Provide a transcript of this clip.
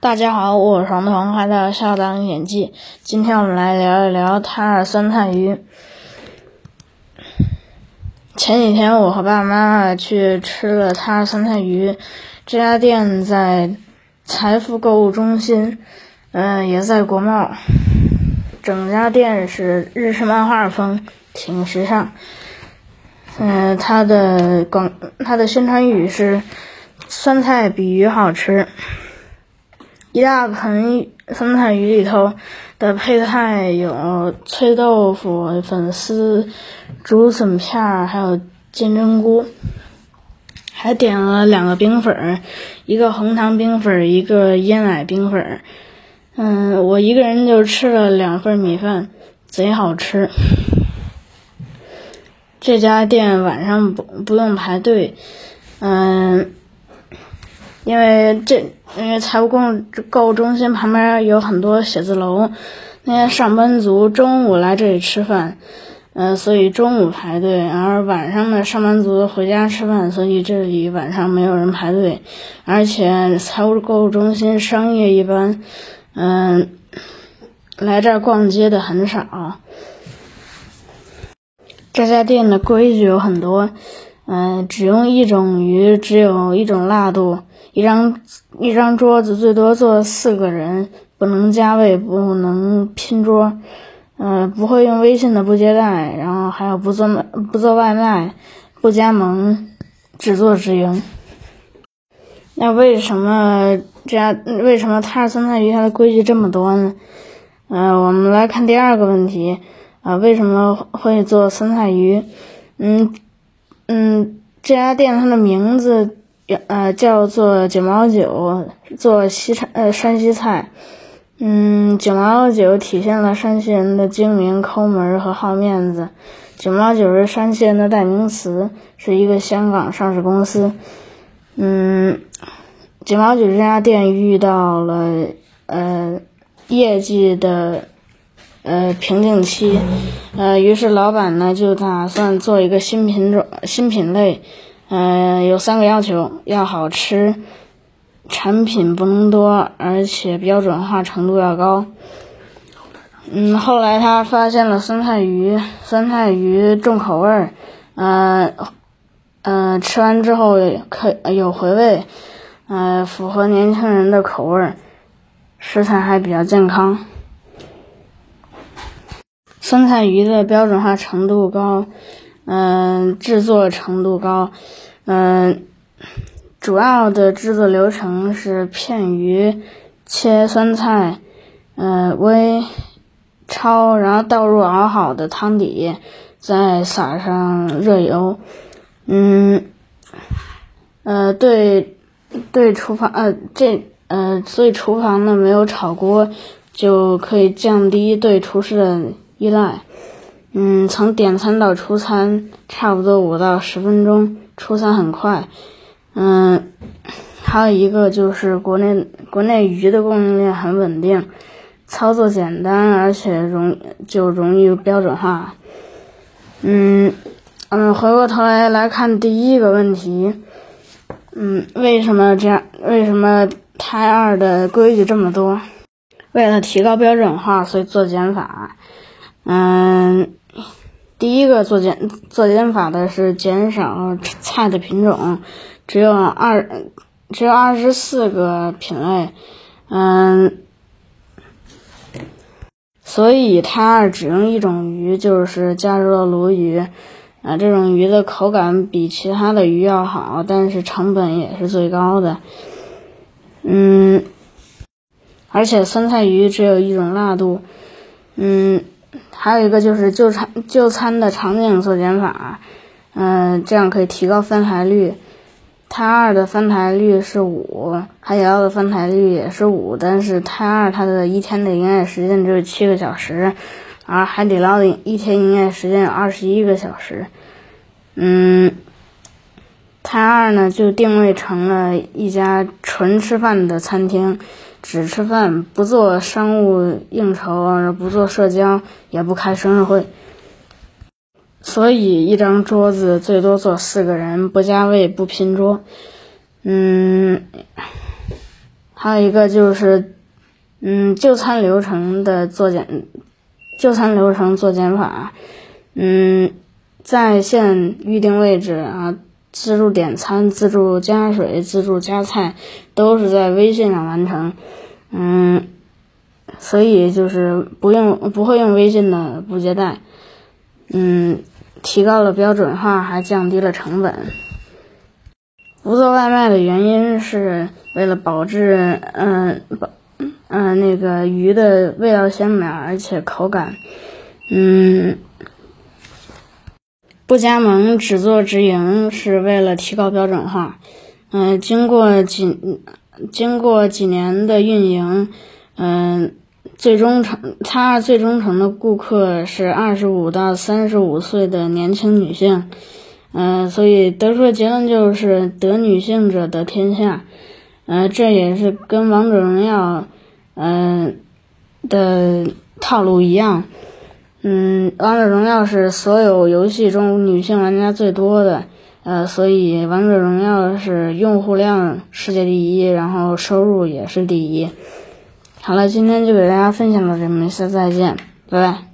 大家好，我是黄彤，来到校长演技。今天我们来聊一聊塔尔酸菜鱼。前几天我和爸爸妈妈去吃了塔尔酸菜鱼，这家店在财富购物中心，嗯，也在国贸。整家店是日式漫画风，挺时尚。嗯，它的广，它的宣传语是“酸菜比鱼好吃”。一大盆酸菜鱼里头的配菜有脆豆腐、粉丝、竹笋片，还有金针菇，还点了两个冰粉儿，一个红糖冰粉儿，一个椰奶冰粉儿。嗯，我一个人就吃了两份米饭，贼好吃。这家店晚上不不用排队，嗯。因为这，因为财务购购物中心旁边有很多写字楼，那些上班族中午来这里吃饭，呃，所以中午排队；而晚上的上班族回家吃饭，所以这里晚上没有人排队。而且财务购物中心商业一般，嗯，来这儿逛街的很少。这家店的规矩有很多，嗯，只用一种鱼，只有一种辣度。一张一张桌子最多坐四个人，不能加位，不能拼桌，呃，不会用微信的不接待，然后还有不做不做外卖，不加盟，只做直营。那为什么这家为什么塔尔酸菜鱼它的规矩这么多呢？呃，我们来看第二个问题，啊，为什么会做酸菜鱼？嗯嗯，这家店它的名字。呃，叫做九毛九，做西餐呃山西菜，嗯，九毛九体现了山西人的精明、抠门和好面子。九毛九是山西人的代名词，是一个香港上市公司。嗯，九毛九这家店遇到了呃业绩的呃瓶颈期，呃，于是老板呢就打算做一个新品种、新品类。嗯，有三个要求：要好吃，产品不能多，而且标准化程度要高。嗯，后来他发现了酸菜鱼，酸菜鱼重口味儿，嗯嗯，吃完之后可有回味，嗯，符合年轻人的口味儿，食材还比较健康。酸菜鱼的标准化程度高。嗯，制作程度高，嗯，主要的制作流程是片鱼、切酸菜，嗯，微、焯，然后倒入熬好的汤底，再撒上热油，嗯，呃，对，对厨房，呃，这，呃，所以厨房呢没有炒锅，就可以降低对厨师的依赖。嗯，从点餐到出餐差不多五到十分钟，出餐很快。嗯，还有一个就是国内国内鱼的供应链很稳定，操作简单，而且容就容易标准化。嗯嗯，回过头来来看第一个问题，嗯，为什么这样？为什么胎二的规矩这么多？为了提高标准化，所以做减法。嗯。第一个做减做减法的是减少菜的品种，只有二只有二十四个品类，嗯，所以它只用一种鱼，就是加州的鲈鱼，啊，这种鱼的口感比其他的鱼要好，但是成本也是最高的，嗯，而且酸菜鱼只有一种辣度，嗯。还有一个就是就餐就餐的场景做减法，嗯，这样可以提高翻台率。泰二的翻台率是五，海底捞的翻台率也是五，但是泰二它的一天的营业时间只有七个小时，而海底捞的一天营业时间有二十一个小时。嗯，泰二呢就定位成了一家纯吃饭的餐厅。只吃饭，不做商务应酬，不做社交，也不开生日会，所以一张桌子最多坐四个人，不加位，不拼桌。嗯，还有一个就是，嗯，就餐流程的做减，就餐流程做减法，嗯，在线预定位置啊，自助点餐、自助加水、自助加菜，都是在微信上完成，嗯，所以就是不用不会用微信的不接待，嗯，提高了标准化，还降低了成本。不做外卖的原因是为了保质，嗯，保，嗯，那个鱼的味道鲜美，而且口感，嗯，不加盟只做直营是为了提高标准化，嗯，经过几经过几年的运营，嗯，最忠诚，他最忠诚的顾客是二十五到三十五岁的年轻女性。嗯，所以得出的结论就是得女性者得天下，嗯，这也是跟王者荣耀，嗯的套路一样，嗯，王者荣耀是所有游戏中女性玩家最多的，呃，所以王者荣耀是用户量世界第一，然后收入也是第一。好了，今天就给大家分享到这，我们下次再见，拜拜。